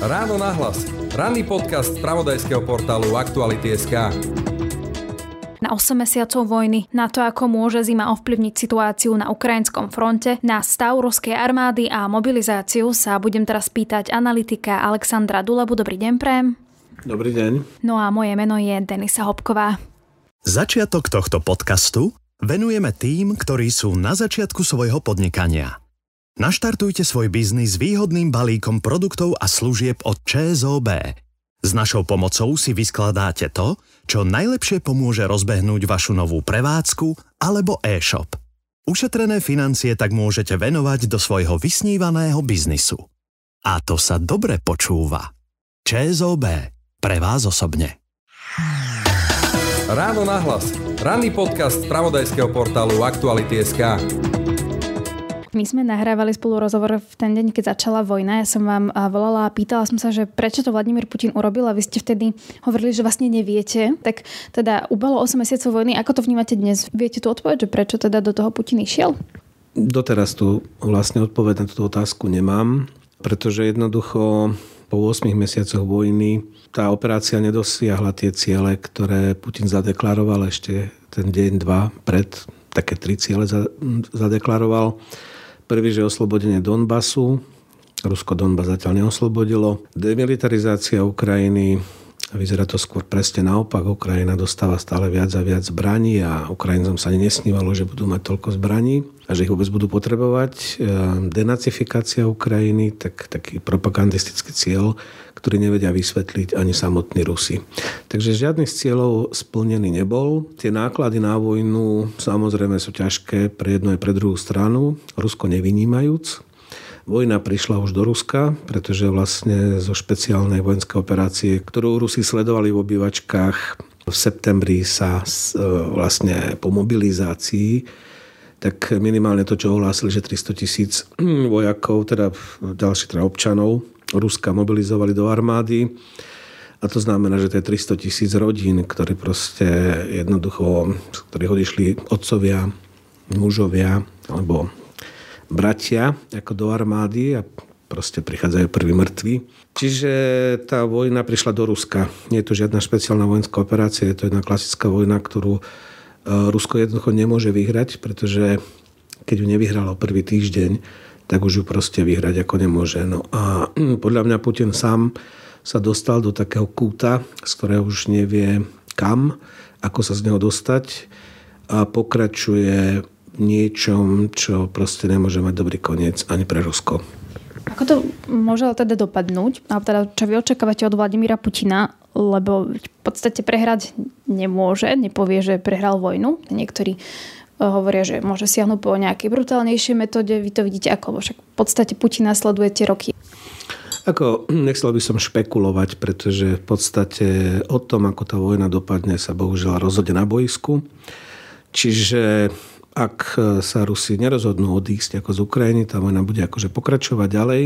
Ráno nahlas. Ranný podcast z pravodajského portálu Aktuality.sk. Na 8 mesiacov vojny, na to, ako môže zima ovplyvniť situáciu na ukrajinskom fronte, na stav ruskej armády a mobilizáciu sa budem teraz pýtať analytika Alexandra Dulebu. Dobrý deň, Prém. Dobrý deň. No a moje meno je Denisa Hopková. Začiatok tohto podcastu venujeme tým, ktorí sú na začiatku svojho podnikania. Naštartujte svoj biznis výhodným balíkom produktov a služieb od ČSOB. S našou pomocou si vyskladáte to, čo najlepšie pomôže rozbehnúť vašu novú prevádzku alebo e-shop. Ušetrené financie tak môžete venovať do svojho vysnívaného biznisu. A to sa dobre počúva. ČSOB. Pre vás osobne. Ráno nahlas. Ranný podcast z pravodajského portálu Aktuality.sk. My sme nahrávali spolu rozhovor v ten deň, keď začala vojna. Ja som vám volala a pýtala som sa, že prečo to Vladimír Putin urobil a vy ste vtedy hovorili, že vlastne neviete. Tak teda ubalo 8 mesiacov vojny. Ako to vnímate dnes? Viete tu odpoveď, že prečo teda do toho Putin išiel? Doteraz tu vlastne odpoveď na túto otázku nemám, pretože jednoducho po 8 mesiacoch vojny tá operácia nedosiahla tie ciele, ktoré Putin zadeklaroval ešte ten deň, dva pred také tri ciele zadeklaroval. Prvý, že oslobodenie Donbasu. Rusko Donbas zatiaľ neoslobodilo. Demilitarizácia Ukrajiny. Vyzerá to skôr presne naopak. Ukrajina dostáva stále viac a viac zbraní a Ukrajincom sa nesnívalo, že budú mať toľko zbraní a že ich vôbec budú potrebovať. E, denacifikácia Ukrajiny, tak, taký propagandistický cieľ, ktorý nevedia vysvetliť ani samotní Rusi. Takže žiadny z cieľov splnený nebol. Tie náklady na vojnu samozrejme sú ťažké pre jednu aj pre druhú stranu, Rusko nevynímajúc. Vojna prišla už do Ruska, pretože vlastne zo špeciálnej vojenskej operácie, ktorú Rusi sledovali v obývačkách v septembri sa e, vlastne po mobilizácii tak minimálne to, čo ohlásili, že 300 tisíc vojakov, teda ďalších teda občanov Ruska mobilizovali do armády. A to znamená, že to je 300 tisíc rodín, ktorí proste jednoducho, z ktorých odišli otcovia, mužovia alebo bratia ako do armády a proste prichádzajú prví mŕtvi. Čiže tá vojna prišla do Ruska. Nie je to žiadna špeciálna vojenská operácia, je to jedna klasická vojna, ktorú E, Rusko jednoducho nemôže vyhrať, pretože keď ju nevyhralo prvý týždeň, tak už ju proste vyhrať ako nemôže. No a podľa mňa Putin sám sa dostal do takého kúta, z ktorého už nevie kam, ako sa z neho dostať a pokračuje v niečom, čo proste nemôže mať dobrý koniec ani pre Rusko. Ako to môže teda dopadnúť? A teda, čo vy očakávate od Vladimíra Putina? Lebo v podstate prehrať nemôže, nepovie, že prehral vojnu. Niektorí hovoria, že môže siahnuť po nejakej brutálnejšej metóde. Vy to vidíte ako? Však v podstate Putina sledujete roky. Ako, nechcel by som špekulovať, pretože v podstate o tom, ako tá vojna dopadne, sa bohužiaľ rozhodne na boisku. Čiže ak sa Rusi nerozhodnú odísť ako z Ukrajiny, tá vojna bude akože pokračovať ďalej.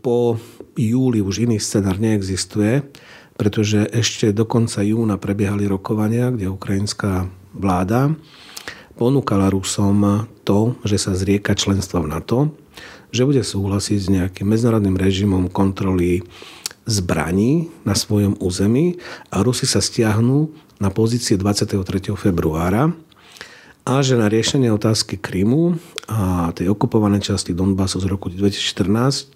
Po júli už iný scenár neexistuje, pretože ešte do konca júna prebiehali rokovania, kde ukrajinská vláda ponúkala Rusom to, že sa zrieka členstva v NATO, že bude súhlasiť s nejakým medzinárodným režimom kontroly zbraní na svojom území a Rusi sa stiahnu na pozície 23. februára a že na riešenie otázky Krymu a tej okupovanej časti Donbasu z roku 2014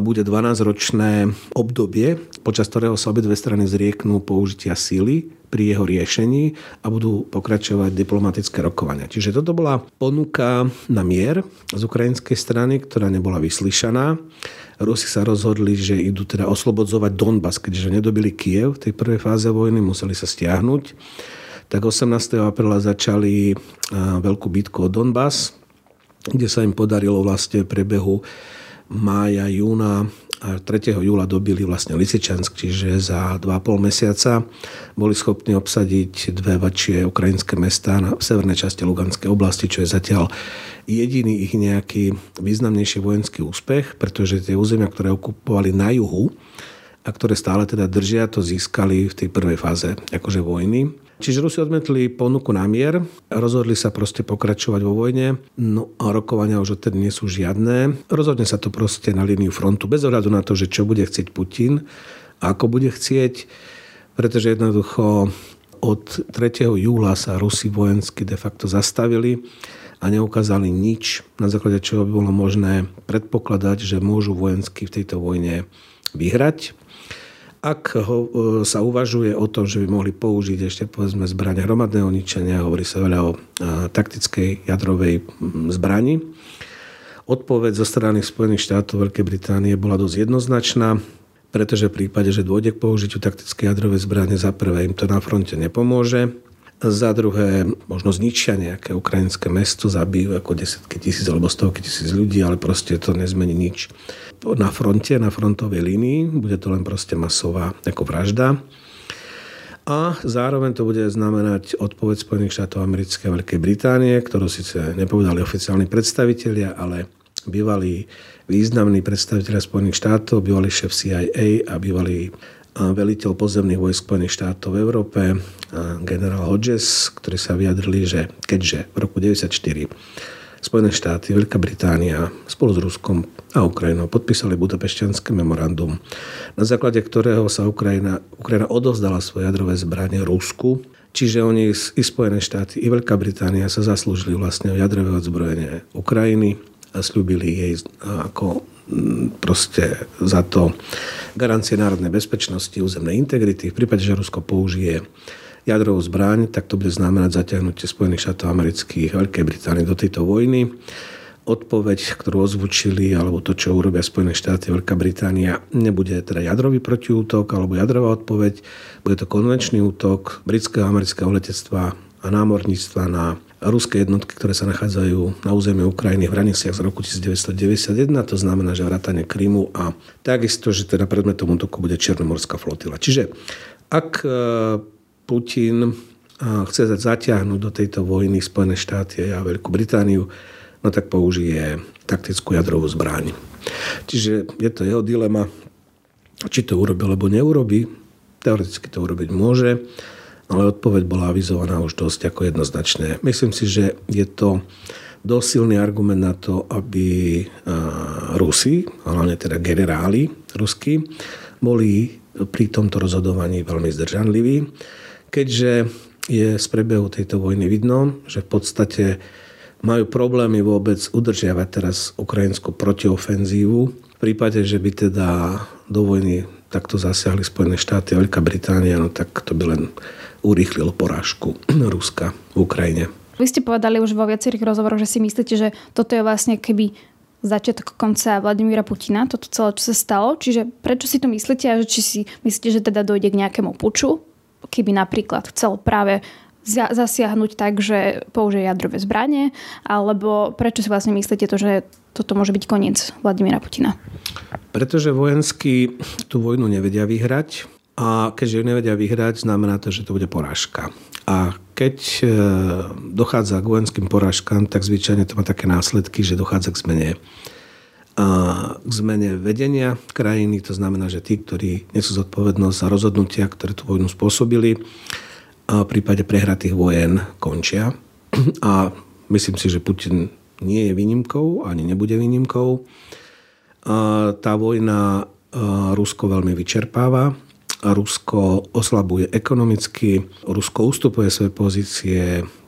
bude 12-ročné obdobie, počas ktorého sa obidve strany zrieknú použitia síly pri jeho riešení a budú pokračovať diplomatické rokovania. Čiže toto bola ponuka na mier z ukrajinskej strany, ktorá nebola vyslyšaná. Rusi sa rozhodli, že idú teda oslobodzovať Donbas, keďže nedobili Kiev v tej prvej fáze vojny, museli sa stiahnuť tak 18. apríla začali veľkú bitku o Donbass, kde sa im podarilo vlastne v priebehu mája, júna a 3. júla dobili vlastne Lisičansk, čiže za 2,5 mesiaca boli schopní obsadiť dve väčšie ukrajinské mestá na severnej časti Luganskej oblasti, čo je zatiaľ jediný ich nejaký významnejší vojenský úspech, pretože tie územia, ktoré okupovali na juhu a ktoré stále teda držia, to získali v tej prvej fáze akože vojny. Čiže Rusi odmetli ponuku na mier, rozhodli sa proste pokračovať vo vojne, no a rokovania už odtedy nie sú žiadne. Rozhodne sa to proste na líniu frontu, bez ohľadu na to, že čo bude chcieť Putin, ako bude chcieť, pretože jednoducho od 3. júla sa Rusi vojensky de facto zastavili a neukázali nič, na základe čoho by bolo možné predpokladať, že môžu vojensky v tejto vojne vyhrať. Ak ho, e, sa uvažuje o tom, že by mohli použiť ešte povedzme zbraň hromadného ničenia, hovorí sa veľa o e, taktickej jadrovej zbrani, odpoveď zo strany Spojených štátov Veľkej Británie bola dosť jednoznačná, pretože v prípade, že dôjde k použitiu taktickej jadrovej zbrane, za prvé im to na fronte nepomôže, za druhé, možno zničia nejaké ukrajinské mesto, zabijú ako desiatky tisíc alebo stovky tisíc ľudí, ale proste to nezmení nič na fronte, na frontovej línii. Bude to len proste masová ako vražda. A zároveň to bude znamenať odpoveď Spojených štátov americkej a Veľkej Británie, ktorú síce nepovedali oficiálni predstavitelia, ale bývalí významní predstavitelia Spojených štátov, bývalý šéf CIA a bývalý veliteľ pozemných vojsk Spojených štátov v Európe, generál Hodges, ktorí sa vyjadrili, že keďže v roku 1994 Spojené štáty, Veľká Británia spolu s Ruskom a Ukrajinou podpísali budapešťanské memorandum, na základe ktorého sa Ukrajina, Ukrajina odovzdala svoje jadrové zbranie Rusku, čiže oni i Spojené štáty, i Veľká Británia sa zaslúžili vlastne o jadrové odzbrojenie Ukrajiny a slúbili jej ako proste za to garancie národnej bezpečnosti, územnej integrity. V prípade, že Rusko použije jadrovú zbraň, tak to bude znamenať zaťahnutie Spojených štátov amerických Veľkej Británie do tejto vojny. Odpoveď, ktorú ozvučili, alebo to, čo urobia Spojené štáty Veľká Británia, nebude teda jadrový protiútok alebo jadrová odpoveď, bude to konvenčný útok britského a amerického letectva a námorníctva na ruské jednotky, ktoré sa nachádzajú na území Ukrajiny v hraniciach z roku 1991, to znamená, že vrátanie Krymu a takisto, že teda predmetom útoku bude Černomorská flotila. Čiže ak Putin chce zatiahnuť do tejto vojny Spojené štáty a Veľkú Britániu, no tak použije taktickú jadrovú zbraň. Čiže je to jeho dilema, či to urobi, alebo neurobi. Teoreticky to urobiť môže, ale odpoveď bola avizovaná už dosť ako jednoznačné. Myslím si, že je to dosť silný argument na to, aby Rusi, hlavne teda generáli ruskí, boli pri tomto rozhodovaní veľmi zdržanliví keďže je z prebehu tejto vojny vidno, že v podstate majú problémy vôbec udržiavať teraz ukrajinskú protiofenzívu. V prípade, že by teda do vojny takto zasiahli Spojené štáty a Veľká Británia, no tak to by len urýchlilo porážku Ruska v Ukrajine. Vy ste povedali už vo viacerých rozhovoroch, že si myslíte, že toto je vlastne keby začiatok konca Vladimíra Putina, toto celé, čo sa stalo. Čiže prečo si to myslíte a či si myslíte, že teda dojde k nejakému puču keby napríklad chcel práve zasiahnuť tak, že použije jadrové zbranie, alebo prečo si vlastne myslíte to, že toto môže byť koniec Vladimíra Putina? Pretože vojensky tú vojnu nevedia vyhrať a keďže ju nevedia vyhrať, znamená to, že to bude porážka. A keď e, dochádza k vojenským porážkam, tak zvyčajne to má také následky, že dochádza k zmene k zmene vedenia krajiny. To znamená, že tí, ktorí nesú zodpovednosť za rozhodnutia, ktoré tú vojnu spôsobili, v prípade prehratých vojen končia. A myslím si, že Putin nie je výnimkou, ani nebude výnimkou. Tá vojna Rusko veľmi vyčerpáva. Rusko oslabuje ekonomicky, Rusko ustupuje svoje pozície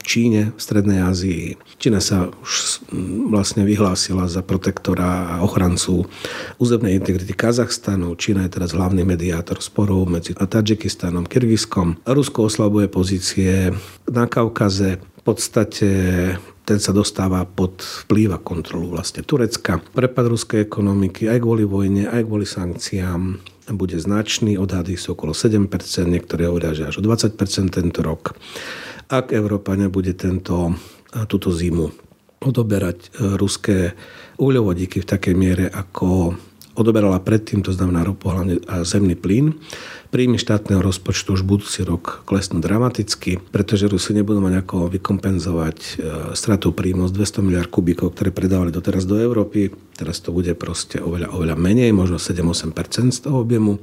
Číne, v Strednej Ázii. Čína sa už vlastne vyhlásila za protektora a ochrancu územnej integrity Kazachstanu. Čína je teraz hlavný mediátor sporov medzi Tadžikistanom, Kyrgyzskom. Rusko oslabuje pozície na Kaukaze. V podstate ten sa dostáva pod vplyv a kontrolu vlastne Turecka. Prepad ruskej ekonomiky aj kvôli vojne, aj kvôli sankciám bude značný. Odhady sú okolo 7%, niektoré hovoria, že až o 20% tento rok ak Európa nebude tento, túto zimu odoberať e, ruské uhľovodíky v takej miere, ako odoberala predtým, to znamená ropu a zemný plyn. Príjmy štátneho rozpočtu už budúci rok klesnú dramaticky, pretože Rusi nebudú mať ako vykompenzovať e, stratu príjmu z 200 miliard kubíkov, ktoré predávali doteraz do Európy. Teraz to bude proste oveľa, oveľa menej, možno 7-8% z toho objemu.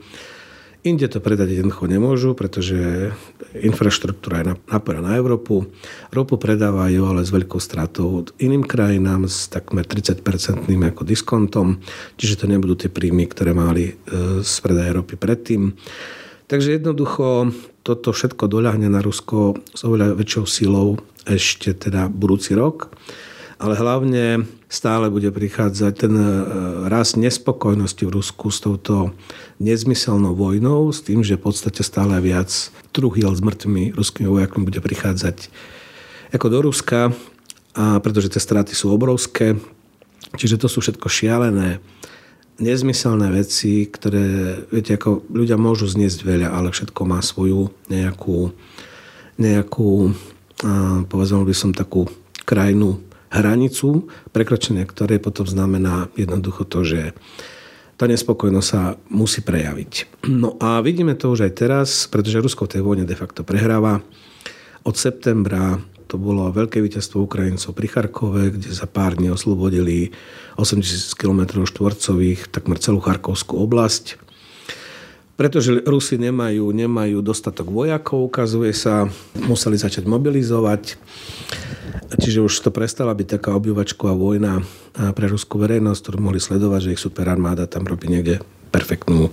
Inde to predať jednoducho nemôžu, pretože infraštruktúra je napojená na Európu. Ropu predávajú ale s veľkou stratou iným krajinám s takmer 30-percentným ako diskontom, čiže to nebudú tie príjmy, ktoré mali e, z predaja ropy predtým. Takže jednoducho toto všetko doľahne na Rusko s oveľa väčšou silou ešte teda budúci rok ale hlavne stále bude prichádzať ten e, rast nespokojnosti v Rusku s touto nezmyselnou vojnou, s tým, že v podstate stále viac truhiel s mŕtvými ruskými vojakmi bude prichádzať ako do Ruska, a pretože tie straty sú obrovské. Čiže to sú všetko šialené, nezmyselné veci, ktoré, viete, ako ľudia môžu zniesť veľa, ale všetko má svoju nejakú, nejakú povedzme by som takú krajnú hranicu, prekročenie ktorej potom znamená jednoducho to, že tá nespokojnosť sa musí prejaviť. No a vidíme to už aj teraz, pretože Rusko v tej vojne de facto prehráva. Od septembra to bolo veľké víťazstvo Ukrajincov pri Charkove, kde za pár dní oslobodili 8000 km štvorcových, takmer celú Charkovskú oblasť. Pretože Rusi nemajú, nemajú dostatok vojakov, ukazuje sa, museli začať mobilizovať. Čiže už to prestala byť taká obývačková vojna pre ruskú verejnosť, ktorú mohli sledovať, že ich superarmáda tam robí niekde perfektnú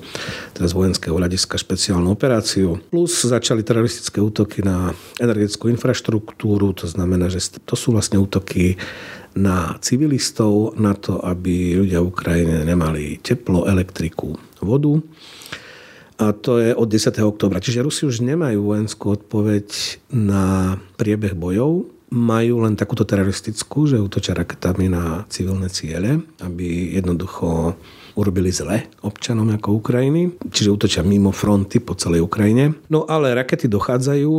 teraz vojenského hľadiska špeciálnu operáciu. Plus začali teroristické útoky na energetickú infraštruktúru, to znamená, že to sú vlastne útoky na civilistov, na to, aby ľudia v Ukrajine nemali teplo, elektriku, vodu. A to je od 10. oktobra. Čiže Rusi už nemajú vojenskú odpoveď na priebeh bojov, majú len takúto teroristickú, že útočia raketami na civilné ciele, aby jednoducho urobili zle občanom ako Ukrajiny, čiže útočia mimo fronty po celej Ukrajine. No ale rakety dochádzajú,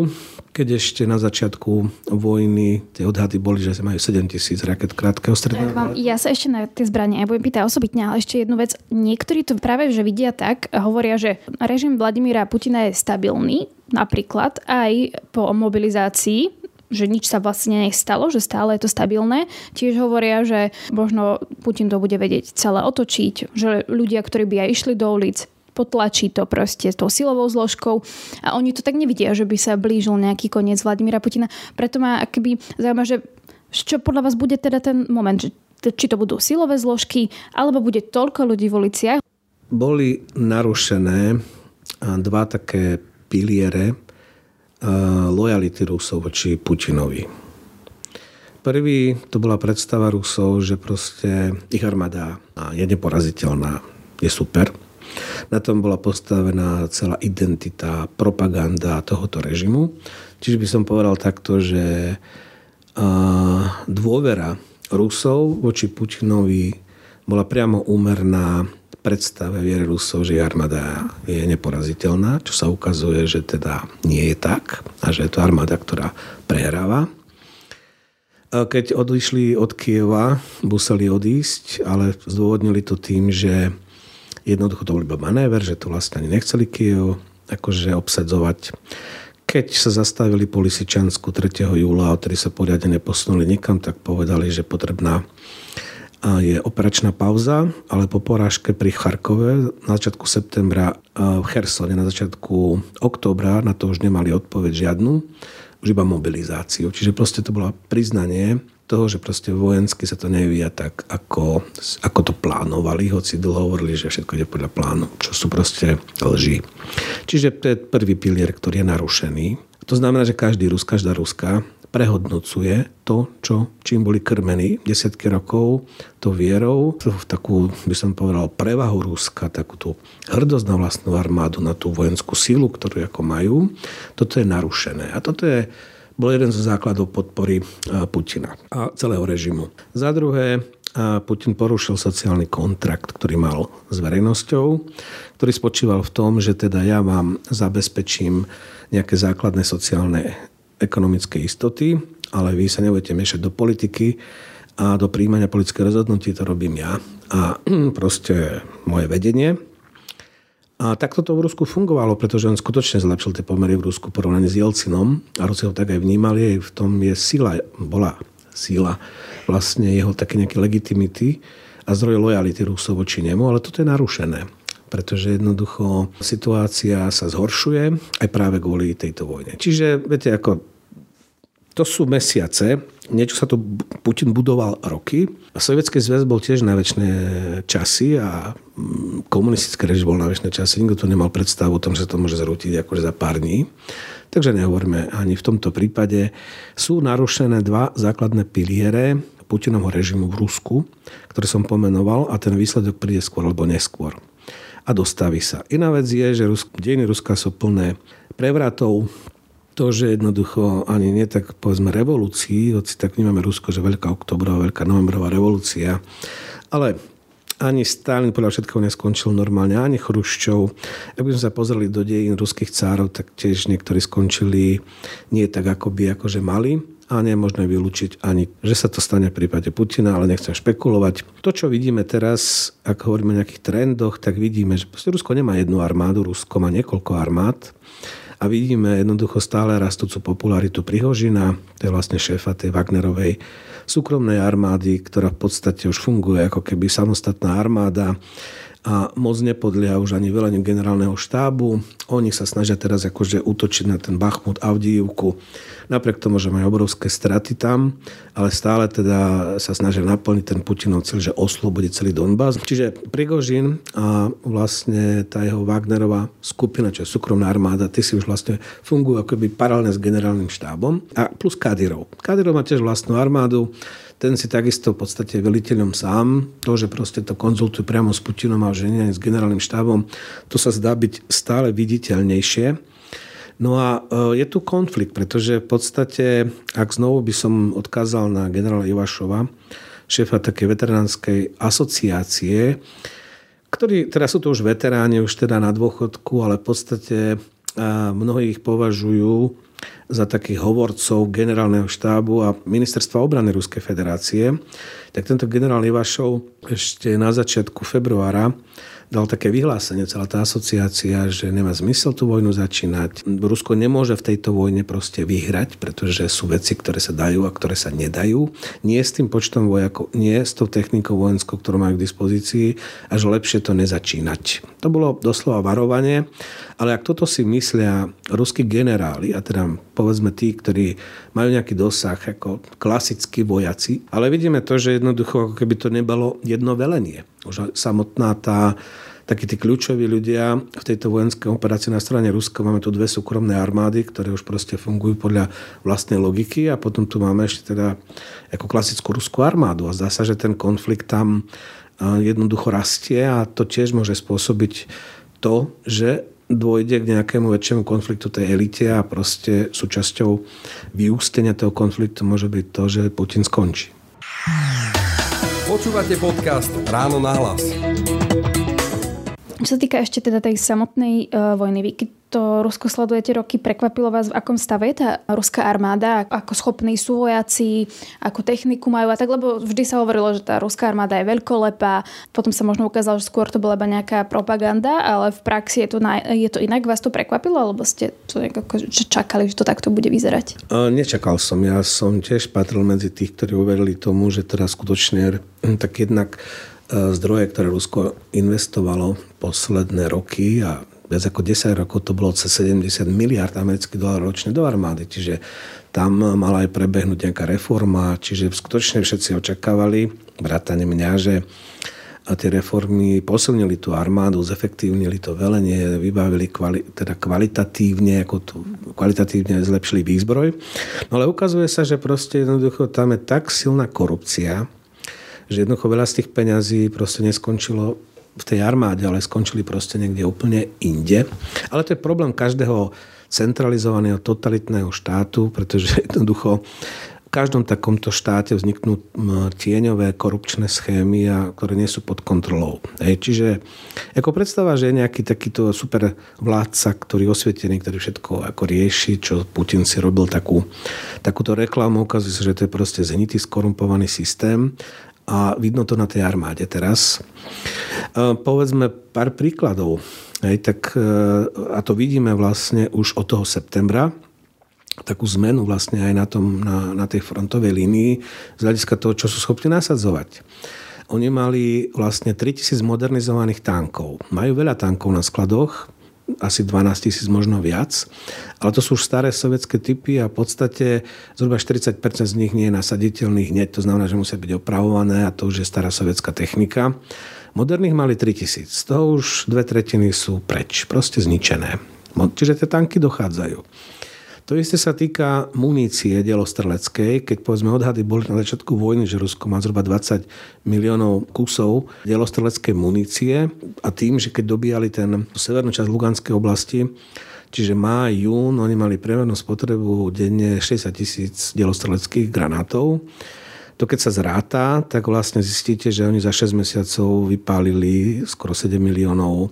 keď ešte na začiatku vojny tie odhady boli, že majú 7 tisíc raket krátkeho stredného. Ja, ja sa ešte na tie zbranie, ja budem pýtať osobitne, ale ešte jednu vec. Niektorí to práve že vidia tak, hovoria, že režim Vladimíra Putina je stabilný, napríklad aj po mobilizácii že nič sa vlastne nestalo, že stále je to stabilné. Tiež hovoria, že možno Putin to bude vedieť celé otočiť, že ľudia, ktorí by aj išli do ulic, potlačí to proste s tou silovou zložkou a oni to tak nevidia, že by sa blížil nejaký koniec Vladimíra Putina. Preto ma akoby zaujíma, že čo podľa vás bude teda ten moment, že či to budú silové zložky, alebo bude toľko ľudí v uliciach? Boli narušené dva také piliere lojality Rusov voči Putinovi. Prvý to bola predstava Rusov, že proste ich armáda je neporaziteľná, je super. Na tom bola postavená celá identita, propaganda tohoto režimu. Čiže by som povedal takto, že dôvera Rusov voči Putinovi bola priamo úmerná predstave viere Rusov, že armáda je neporaziteľná, čo sa ukazuje, že teda nie je tak a že je to armáda, ktorá prehráva. Keď odišli od Kieva, museli odísť, ale zdôvodnili to tým, že jednoducho to bol iba manéver, že to vlastne ani nechceli Kiev akože obsadzovať. Keď sa zastavili po Lisičansku 3. júla, odtedy sa poriadne neposunuli nikam, tak povedali, že potrebná je operačná pauza, ale po porážke pri Charkove na začiatku septembra v Chersone na začiatku októbra na to už nemali odpoveď žiadnu, už iba mobilizáciu. Čiže proste to bolo priznanie toho, že proste vojensky sa to nevyvíja tak, ako, ako to plánovali, hoci dlho hovorili, že všetko ide podľa plánu, čo sú proste lži. Čiže to je prvý pilier, ktorý je narušený. To znamená, že každý Rus, každá Ruska prehodnocuje to, čo, čím boli krmení desiatky rokov, to vierou, v takú, by som povedal, prevahu Ruska, takú tú hrdosť na vlastnú armádu, na tú vojenskú sílu, ktorú ako majú, toto je narušené. A toto je bol jeden zo základov podpory Putina a celého režimu. Za druhé, Putin porušil sociálny kontrakt, ktorý mal s verejnosťou, ktorý spočíval v tom, že teda ja vám zabezpečím nejaké základné sociálne ekonomické istoty, ale vy sa nebudete miešať do politiky a do príjmania politické rozhodnutí to robím ja a proste moje vedenie. A takto to v Rusku fungovalo, pretože on skutočne zlepšil tie pomery v Rusku porovnaní s Jelcinom a Rusi ho tak aj vnímali, aj v tom je sila, bola sila vlastne jeho také nejaké legitimity a zdroje lojality Rusov voči nemu, ale toto je narušené. pretože jednoducho situácia sa zhoršuje aj práve kvôli tejto vojne. Čiže, viete, ako to sú mesiace, niečo sa tu Putin budoval roky. Sovietský zväz bol tiež na väčšie časy a mm, komunistický režim bol na väčšie časy. Nikto tu nemal predstavu o tom, že to môže zrútiť akože za pár dní. Takže nehovoríme ani v tomto prípade. Sú narušené dva základné piliere Putinovho režimu v Rusku, ktoré som pomenoval a ten výsledok príde skôr alebo neskôr. A dostaví sa. Iná vec je, že Rusk, dejiny Ruska sú plné prevratov, to, že jednoducho ani nie tak povedzme revolúcii, hoci tak vnímame Rusko, že veľká oktobrová, veľká novembrová revolúcia, ale ani Stalin podľa všetkého neskončil normálne, ani Chruščov. Ak by sme sa pozreli do dejín ruských cárov, tak tiež niektorí skončili nie tak, ako by akože mali a nie je možné vylúčiť ani, že sa to stane v prípade Putina, ale nechcem špekulovať. To, čo vidíme teraz, ak hovoríme o nejakých trendoch, tak vidíme, že Rusko nemá jednu armádu, Rusko má niekoľko armád a vidíme jednoducho stále rastúcu popularitu Prihožina, to je vlastne šéfa tej Wagnerovej súkromnej armády, ktorá v podstate už funguje ako keby samostatná armáda a moc nepodlieha už ani veleniu generálneho štábu. Oni sa snažia teraz akože útočiť na ten Bachmut, Avdijivku. Napriek tomu, že majú obrovské straty tam, ale stále teda sa snažia naplniť ten Putinov cieľ, že oslobodiť celý Donbass. Čiže Prigožin a vlastne tá jeho Wagnerová skupina, čo je súkromná armáda, ty si už vlastne fungujú akoby paralelne s generálnym štábom a plus Kadyrov. Kadyrov má tiež vlastnú armádu, ten si takisto v podstate veliteľom sám. To, že proste to konzultujú priamo s Putinom a že nie s generálnym štábom, to sa zdá byť stále viditeľnejšie. No a e, je tu konflikt, pretože v podstate, ak znovu by som odkázal na generála Ivašova, šéfa také veteránskej asociácie, ktorí, teraz sú to už veteráni, už teda na dôchodku, ale v podstate mnohí ich považujú za takých hovorcov generálneho štábu a ministerstva obrany Ruskej federácie, tak tento generál Ivašov ešte na začiatku februára dal také vyhlásenie, celá tá asociácia, že nemá zmysel tú vojnu začínať. Rusko nemôže v tejto vojne proste vyhrať, pretože sú veci, ktoré sa dajú a ktoré sa nedajú. Nie s tým počtom vojakov, nie s tou technikou vojenskou, ktorú majú k dispozícii a že lepšie to nezačínať. To bolo doslova varovanie, ale ak toto si myslia ruskí generáli, a teda povedzme tí, ktorí majú nejaký dosah ako klasickí vojaci, ale vidíme to, že jednoducho ako keby to nebolo jedno velenie. Už samotná tá takí tí kľúčoví ľudia v tejto vojenskej operácii na strane Ruska. Máme tu dve súkromné armády, ktoré už proste fungujú podľa vlastnej logiky a potom tu máme ešte teda ako klasickú ruskú armádu. A zdá sa, že ten konflikt tam jednoducho rastie a to tiež môže spôsobiť to, že dôjde k nejakému väčšiemu konfliktu tej elite a proste súčasťou vyústenia toho konfliktu môže byť to, že Putin skončí. Počúvate podcast Ráno na hlas. Čo sa týka ešte teda tej samotnej uh, vojny, vy keď to Rusko sledujete roky, prekvapilo vás, v akom stave je tá ruská armáda, ako schopní sú vojaci, ako techniku majú a tak, lebo vždy sa hovorilo, že tá ruská armáda je veľkolepá, potom sa možno ukázalo, že skôr to bola iba nejaká propaganda, ale v praxi je to, na, je to inak. Vás to prekvapilo, alebo ste to ako, že čakali, že to takto bude vyzerať? Nečakal som. Ja som tiež patril medzi tých, ktorí uverili tomu, že teraz skutočne tak jednak E, zdroje, ktoré Rusko investovalo posledné roky a viac ako 10 rokov to bolo cez 70 miliard amerických dolárov ročne do armády. Čiže tam mala aj prebehnúť nejaká reforma, čiže skutočne všetci očakávali, vrátane mňa, že a tie reformy posilnili tú armádu, zefektívnili to velenie, vybavili kvali, teda kvalitatívne, ako tu, kvalitatívne zlepšili výzbroj. No ale ukazuje sa, že proste jednoducho tam je tak silná korupcia, že jednoducho veľa z tých peňazí proste neskončilo v tej armáde, ale skončili proste niekde úplne inde. Ale to je problém každého centralizovaného totalitného štátu, pretože jednoducho v každom takomto štáte vzniknú tieňové korupčné schémy, a, ktoré nie sú pod kontrolou. Hej, čiže ako predstava, že je nejaký takýto super vládca, ktorý osvietený, ktorý všetko ako rieši, čo Putin si robil takú, takúto reklamu, ukazuje sa, že to je proste zenitý skorumpovaný systém a vidno to na tej armáde teraz. E, povedzme pár príkladov. Hej, tak, e, a to vidíme vlastne už od toho septembra, takú zmenu vlastne aj na, tom, na, na tej frontovej línii z hľadiska toho, čo sú schopní nasadzovať. oni mali vlastne 3000 modernizovaných tankov. Majú veľa tankov na skladoch, asi 12 tisíc, možno viac. Ale to sú už staré sovietské typy a v podstate zhruba 40% z nich nie je nasaditeľných hneď. To znamená, že musia byť opravované a to už je stará sovietská technika. Moderných mali 3000. Z toho už dve tretiny sú preč, proste zničené. Čiže tie tanky dochádzajú. To isté sa týka munície dielostreleckej. Keď povedzme odhady boli na začiatku vojny, že Rusko má zhruba 20 miliónov kusov dielostreleckej munície a tým, že keď dobíjali ten severnú časť Luganskej oblasti, Čiže má, jún, oni mali priemernú spotrebu denne 60 tisíc dielostreleckých granátov. To keď sa zráta, tak vlastne zistíte, že oni za 6 mesiacov vypálili skoro 7 miliónov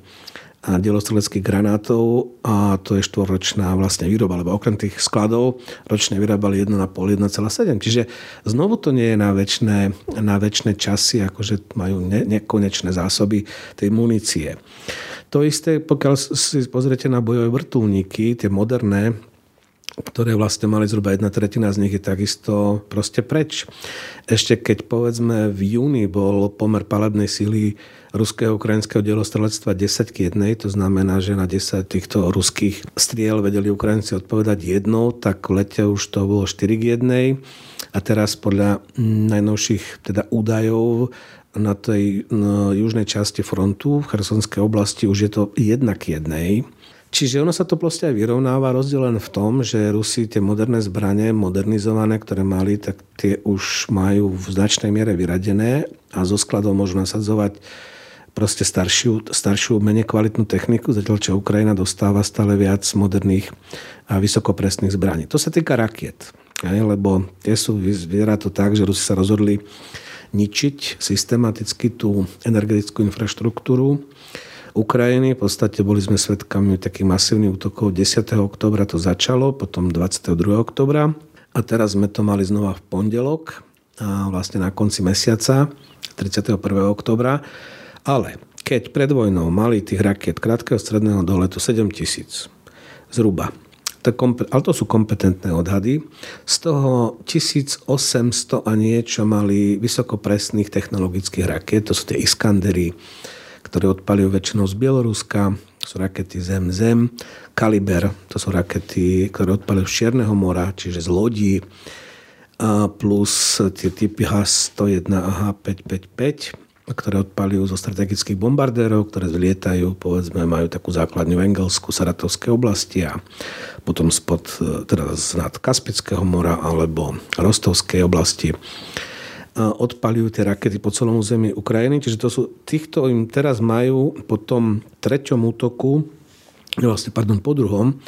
a dielostreleckých granátov a to je štvorročná vlastne výroba, lebo okrem tých skladov ročne vyrábali 1,5, 1,7. Čiže znovu to nie je na väčšie, na väčšie časy, akože majú ne, nekonečné zásoby tej munície. To isté, pokiaľ si pozriete na bojové vrtulníky, tie moderné, ktoré vlastne mali zhruba jedna tretina z nich je takisto proste preč. Ešte keď povedzme v júni bol pomer palebnej síly ruského ukrajinského dielostrelectva 10 k 1, to znamená, že na 10 týchto ruských striel vedeli Ukrajinci odpovedať jednou, tak v lete už to bolo 4 k 1 a teraz podľa najnovších teda údajov na tej na južnej časti frontu v Chersonskej oblasti už je to 1 k 1. Čiže ono sa to proste aj vyrovnáva, rozdiel len v tom, že Rusi tie moderné zbranie, modernizované, ktoré mali, tak tie už majú v značnej miere vyradené a zo skladov môžu nasadzovať proste staršiu, staršiu, menej kvalitnú techniku, zatiaľ čo Ukrajina dostáva stále viac moderných a vysokopresných zbraní. To sa týka rakiet, lebo tie sú, vyzerá to tak, že Rusi sa rozhodli ničiť systematicky tú energetickú infraštruktúru Ukrajiny. V podstate boli sme svedkami takých masívnych útokov. 10. oktobra to začalo, potom 22. oktobra a teraz sme to mali znova v pondelok, a vlastne na konci mesiaca, 31. oktobra. Ale keď pred vojnou mali tých raket krátkeho stredného doletu 7 tisíc, zhruba, to ale to sú kompetentné odhady. Z toho 1800 a niečo mali vysokopresných technologických raket, to sú tie Iskandery, ktoré odpalujú väčšinou z Bieloruska, sú rakety Zem-Zem, Kaliber, to sú rakety, ktoré odpalujú z Čierneho mora, čiže z lodí, a plus tie typy H-101 a H-555, ktoré odpalujú zo strategických bombardérov, ktoré zlietajú, povedzme, majú takú základňu v Engelsku, Saratovskej oblasti a potom spod, teda z Kaspického mora alebo Rostovskej oblasti odpalujú tie rakety po celom území Ukrajiny. Čiže to sú, týchto im teraz majú po tom treťom útoku, vlastne, pardon, po druhom,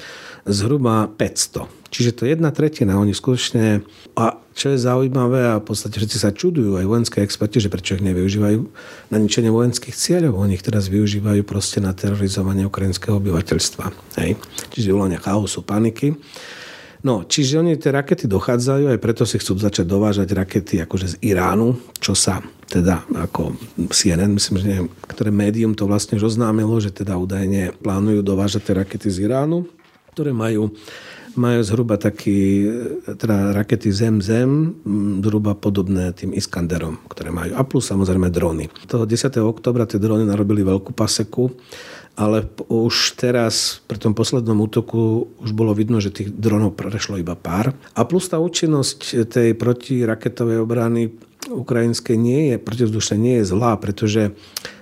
zhruba 500. Čiže to je jedna tretina. Oni skutočne, a čo je zaujímavé, a v podstate všetci sa čudujú, aj vojenské experti, že prečo ich nevyužívajú na ničenie vojenských cieľov. Oni ich teraz využívajú proste na terorizovanie ukrajinského obyvateľstva. Hej. Čiže volania chaosu, paniky. No, čiže oni tie rakety dochádzajú, aj preto si chcú začať dovážať rakety akože z Iránu, čo sa teda ako CNN, myslím, že neviem, ktoré médium to vlastne už oznámilo, že teda údajne plánujú dovážať tie rakety z Iránu, ktoré majú majú zhruba taký, teda rakety Zem-Zem, zhruba podobné tým Iskanderom, ktoré majú. A plus samozrejme drony. Toho 10. oktobra tie drony narobili veľkú paseku ale už teraz pri tom poslednom útoku už bolo vidno, že tých dronov prešlo iba pár. A plus tá účinnosť tej protiraketovej obrany ukrajinskej nie je, protivzdušnej nie je zlá, pretože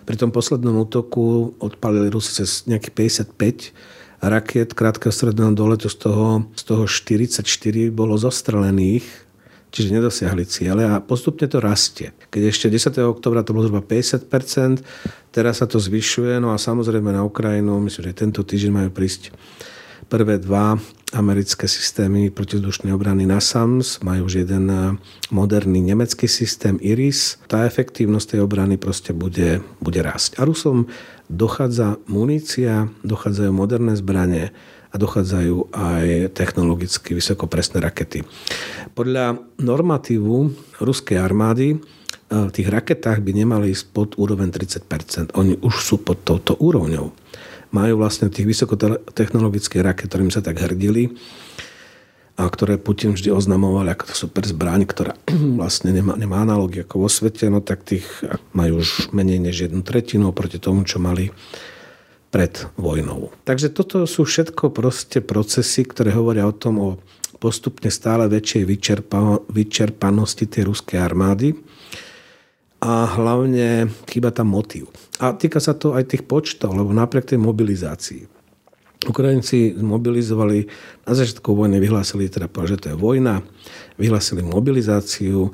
pri tom poslednom útoku odpalili Rusi cez nejakých 55 raket krátkeho stredného doletu, z toho, z toho 44 bolo zostrelených čiže nedosiahli ciele a postupne to rastie. Keď ešte 10. oktobra to bolo zhruba 50%, teraz sa to zvyšuje, no a samozrejme na Ukrajinu, myslím, že tento týždeň majú prísť prvé dva americké systémy protizdušnej obrany NASAMS, majú už jeden eh, moderný nemecký systém IRIS. Tá efektívnosť tej obrany proste bude, bude rásť. A Rusom dochádza munícia, dochádzajú moderné zbranie, a dochádzajú aj technologicky vysokopresné rakety. Podľa normatívu ruskej armády v tých raketách by nemali ísť pod úroveň 30% Oni už sú pod touto úrovňou. Majú vlastne tých vysokotechnologických raket, ktorým sa tak hrdili. a ktoré Putin vždy oznamoval ako super zbraň, ktorá vlastne nemá, nemá analogy ako vo svete, no tak tých majú už menej než jednu tretinu proti tomu, čo mali pred vojnou. Takže toto sú všetko proste procesy, ktoré hovoria o tom, o postupne stále väčšej vyčerpa, vyčerpanosti tej ruskej armády a hlavne chýba tam motív. A týka sa to aj tých počtov, lebo napriek tej mobilizácii. Ukrajinci zmobilizovali, na začiatku vojny vyhlásili teda, že to je vojna, vyhlásili mobilizáciu,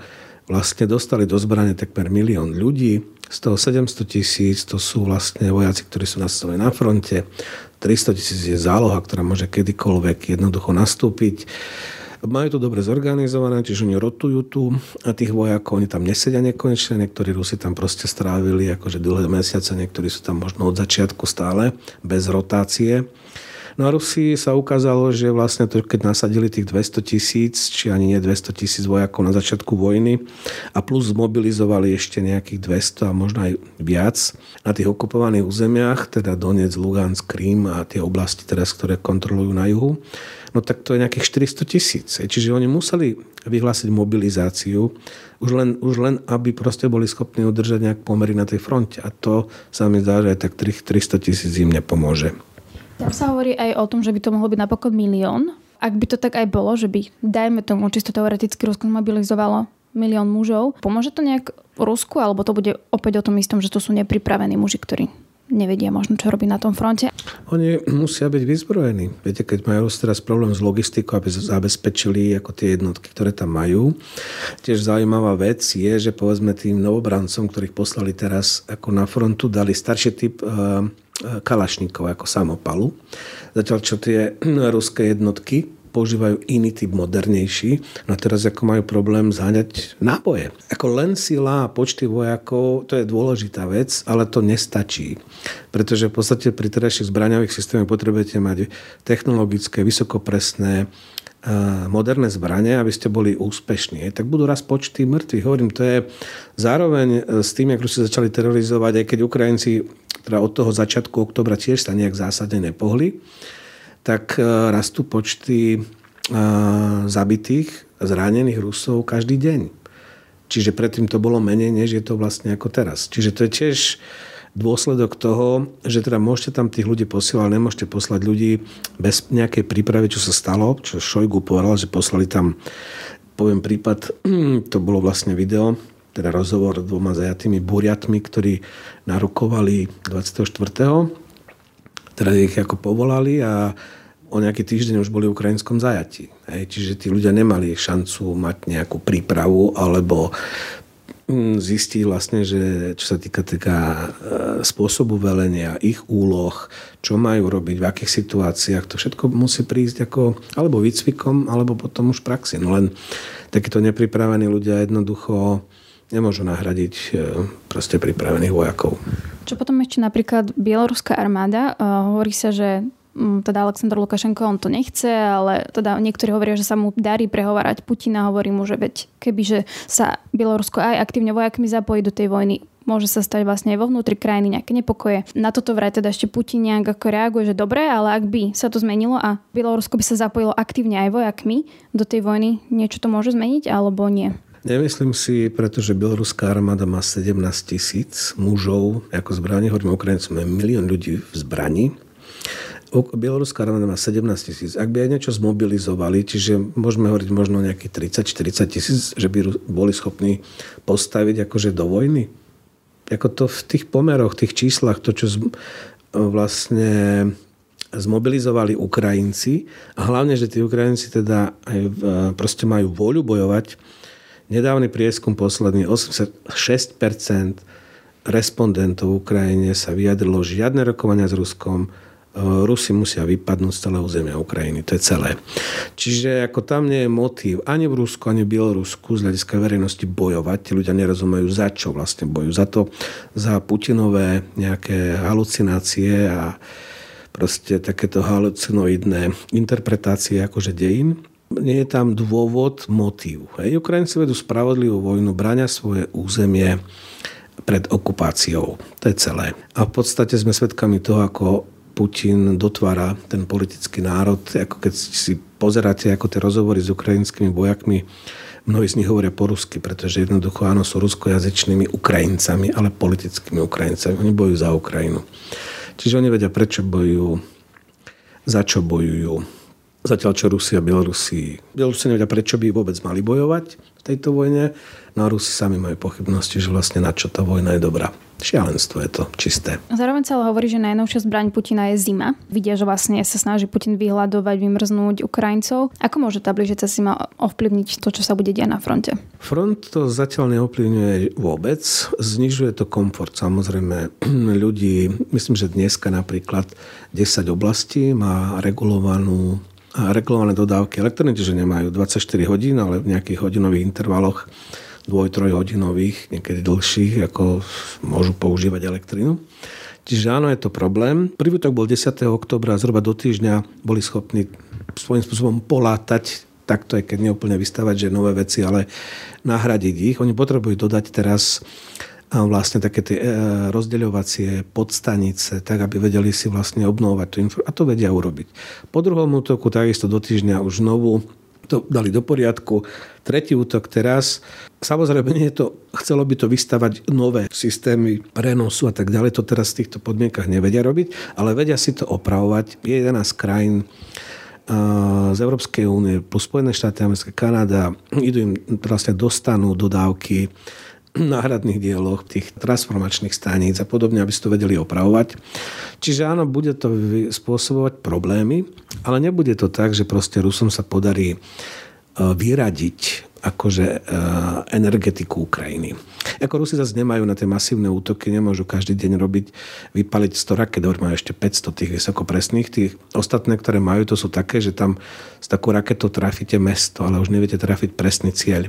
vlastne dostali do zbrane takmer milión ľudí, z toho 700 tisíc to sú vlastne vojaci, ktorí sú nastavení na fronte. 300 tisíc je záloha, ktorá môže kedykoľvek jednoducho nastúpiť. Majú to dobre zorganizované, čiže oni rotujú tu a tých vojakov, oni tam nesedia nekonečne, niektorí Rusi tam proste strávili akože dlhé mesiace, niektorí sú tam možno od začiatku stále, bez rotácie. No a Rusi sa ukázalo, že vlastne to, keď nasadili tých 200 tisíc, či ani nie 200 tisíc vojakov na začiatku vojny a plus zmobilizovali ešte nejakých 200 a možno aj viac na tých okupovaných územiach, teda Donec, Lugansk, Krím a tie oblasti teraz, ktoré kontrolujú na juhu, no tak to je nejakých 400 tisíc. Čiže oni museli vyhlásiť mobilizáciu, už len, už len aby proste boli schopní udržať nejak pomery na tej fronte. A to sa mi zdá, že aj tak 300 tisíc im nepomôže. Tam sa hovorí aj o tom, že by to mohlo byť napokon milión. Ak by to tak aj bolo, že by, dajme tomu, čisto teoreticky Rusko mobilizovalo milión mužov, pomôže to nejak Rusku, alebo to bude opäť o tom istom, že to sú nepripravení muži, ktorí nevedia možno, čo robiť na tom fronte? Oni musia byť vyzbrojení. Viete, keď majú teraz problém s logistikou, aby zabezpečili ako tie jednotky, ktoré tam majú. Tiež zaujímavá vec je, že povedzme tým novobrancom, ktorých poslali teraz ako na frontu, dali starší typ uh, kalašníkov ako samopalu. Zatiaľ čo tie ruské jednotky používajú iný typ modernejší. No teraz ako majú problém zháňať náboje. Ako len sila a počty vojakov, to je dôležitá vec, ale to nestačí. Pretože v podstate pri terajších zbraňových systémoch potrebujete mať technologické, vysokopresné, moderné zbranie, aby ste boli úspešní, tak budú raz počty mŕtvych. Hovorím, to je zároveň s tým, ako si začali terorizovať, aj keď Ukrajinci teda od toho začiatku oktobra tiež sa nejak zásadne nepohli, tak e, rastú počty e, zabitých, zranených Rusov každý deň. Čiže predtým to bolo menej, než je to vlastne ako teraz. Čiže to je tiež dôsledok toho, že teda môžete tam tých ľudí posielať, ale nemôžete poslať ľudí bez nejakej prípravy, čo sa stalo, čo Šojgu povedal, že poslali tam, poviem prípad, to bolo vlastne video, teda rozhovor s dvoma zajatými buriatmi, ktorí narukovali 24. Teda ich ako povolali a o nejaký týždeň už boli v ukrajinskom zajati. Hej, čiže tí ľudia nemali šancu mať nejakú prípravu alebo Mm, zistí vlastne, že čo sa týka týka e, spôsobu velenia, ich úloh, čo majú robiť, v akých situáciách, to všetko musí prísť ako alebo výcvikom, alebo potom už praxi. No len takíto nepripravení ľudia jednoducho nemôžu nahradiť e, proste pripravených vojakov. Čo potom ešte napríklad bieloruská armáda, uh, hovorí sa, že Mm, teda Aleksandr Lukašenko on to nechce, ale teda niektorí hovoria, že sa mu darí prehovárať Putina, hovorí mu, že veď kebyže sa Bielorusko aj aktívne vojakmi zapojí do tej vojny, môže sa stať vlastne aj vo vnútri krajiny nejaké nepokoje. Na toto vraj teda ešte Putin nejak ako reaguje, že dobre, ale ak by sa to zmenilo a Bielorusko by sa zapojilo aktívne aj vojakmi do tej vojny, niečo to môže zmeniť alebo nie? Nemyslím si, pretože bieloruská armáda má 17 tisíc mužov ako zbraní, hovorím Ukrajincom, milión ľudí v zbraní Bieloruská armáda má 17 tisíc. Ak by aj niečo zmobilizovali, čiže môžeme hovoriť možno nejakých 30-40 tisíc, že by boli schopní postaviť akože do vojny. Ako to v tých pomeroch, tých číslach, to, čo vlastne zmobilizovali Ukrajinci a hlavne, že tí Ukrajinci teda aj proste majú voľu bojovať. Nedávny prieskum posledný, 86% respondentov v Ukrajine sa vyjadrilo žiadne rokovania s Ruskom, Rusi musia vypadnúť z celého územia Ukrajiny. To je celé. Čiže ako tam nie je motív ani v Rusku, ani v Bielorusku z hľadiska verejnosti bojovať. Tí ľudia nerozumejú, za čo vlastne bojujú. Za to, za Putinové nejaké halucinácie a proste takéto halucinoidné interpretácie akože dejín. Nie je tam dôvod, motív. Hej. Ukrajinci vedú spravodlivú vojnu, bráňa svoje územie pred okupáciou. To je celé. A v podstate sme svedkami toho, ako Putin dotvára ten politický národ, ako keď si pozeráte ako tie rozhovory s ukrajinskými vojakmi, mnohí z nich hovoria po rusky, pretože jednoducho áno, sú ruskojazyčnými Ukrajincami, ale politickými Ukrajincami. Oni bojujú za Ukrajinu. Čiže oni vedia, prečo bojujú, za čo bojujú. Zatiaľ čo Rusia a Bielorusi. Bielorusi nevedia, prečo by vôbec mali bojovať v tejto vojne. No a Rusi sami majú pochybnosti, že vlastne na čo tá vojna je dobrá. Šialenstvo je to čisté. Zároveň sa ale hovorí, že najnovšia zbraň Putina je zima. Vidia, že vlastne sa snaží Putin vyhľadovať, vymrznúť Ukrajincov. Ako môže tá blížiaca zima ovplyvniť to, čo sa bude diať na fronte? Front to zatiaľ neovplyvňuje vôbec. Znižuje to komfort samozrejme ľudí. Myslím, že dneska napríklad 10 oblastí má regulovanú regulované dodávky elektriny, že nemajú 24 hodín, ale v nejakých hodinových intervaloch dvoj, trojhodinových, niekedy dlhších, ako môžu používať elektrínu. Čiže áno, je to problém. Prvý útok bol 10. oktobra zhruba do týždňa boli schopní svojím spôsobom polátať takto aj keď neúplne vystavať, že nové veci, ale nahradiť ich. Oni potrebujú dodať teraz vlastne také tie e, rozdeľovacie podstanice, tak aby vedeli si vlastne obnovovať tú informáciu. A to vedia urobiť. Po druhom útoku takisto do týždňa už znovu to dali do poriadku. Tretí útok teraz. Samozrejme, nie to, chcelo by to vystavať nové systémy prenosu a tak ďalej. To teraz v týchto podmienkach nevedia robiť, ale vedia si to opravovať. Je 11 krajín z Európskej únie plus Spojené štáty americké, Kanada, idú im vlastne dostanú dodávky náhradných dieloch, tých transformačných staníc a podobne, aby si to vedeli opravovať. Čiže áno, bude to spôsobovať problémy, ale nebude to tak, že proste Rusom sa podarí e, vyradiť akože e, energetiku Ukrajiny. Ako Rusi zase nemajú na tie masívne útoky, nemôžu každý deň robiť, vypaliť 100 raket, majú ešte 500 tých vysokopresných. Tých ostatné, ktoré majú, to sú také, že tam s takou raketou trafíte mesto, ale už neviete trafiť presný cieľ.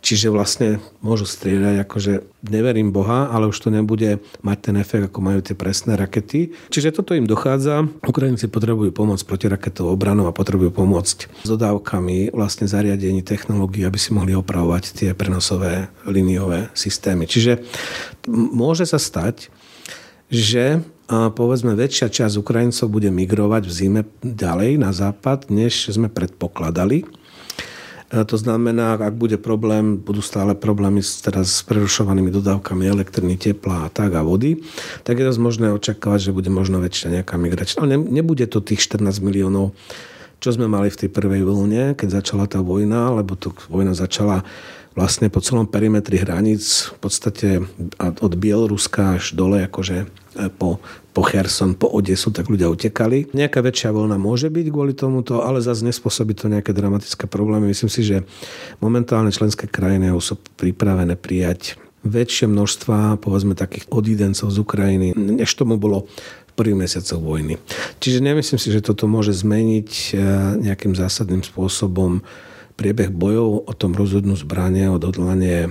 Čiže vlastne môžu strieľať, akože neverím Boha, ale už to nebude mať ten efekt, ako majú tie presné rakety. Čiže toto im dochádza. Ukrajinci potrebujú pomôcť proti raketovou obranou a potrebujú pomôcť s dodávkami vlastne zariadení technológií, aby si mohli opravovať tie prenosové liniové systémy. Čiže môže sa stať, že povedzme väčšia časť Ukrajincov bude migrovať v zime ďalej na západ, než sme predpokladali. To znamená, ak bude problém, budú stále problémy s, teraz s prerušovanými dodávkami elektriny, tepla a tak a vody, tak je dosť možné očakávať, že bude možno väčšia nejaká migračná. Ale nebude to tých 14 miliónov, čo sme mali v tej prvej vlne, keď začala tá vojna, lebo to vojna začala vlastne po celom perimetri hraníc, v podstate od Bieloruska až dole, akože e, po, po Kherson, po Odesu, tak ľudia utekali. Nejaká väčšia vlna môže byť kvôli tomuto, ale zase nespôsobí to nejaké dramatické problémy. Myslím si, že momentálne členské krajiny sú pripravené prijať väčšie množstva, povedzme, takých odídencov z Ukrajiny, než tomu bolo prvých mesiacoch vojny. Čiže nemyslím si, že toto môže zmeniť e, nejakým zásadným spôsobom priebeh bojov, o tom rozhodnú zbranie, odhodlanie e,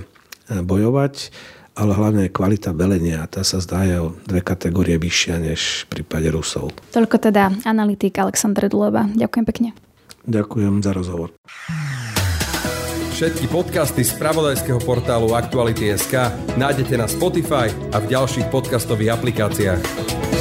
bojovať, ale hlavne je kvalita velenia. Tá sa zdá je o dve kategórie vyššia než v prípade Rusov. Toľko teda analytik Aleksandr Duleba. Ďakujem pekne. Ďakujem za rozhovor. Všetky podcasty z pravodajského portálu Aktuality.sk nájdete na Spotify a v ďalších podcastových aplikáciách.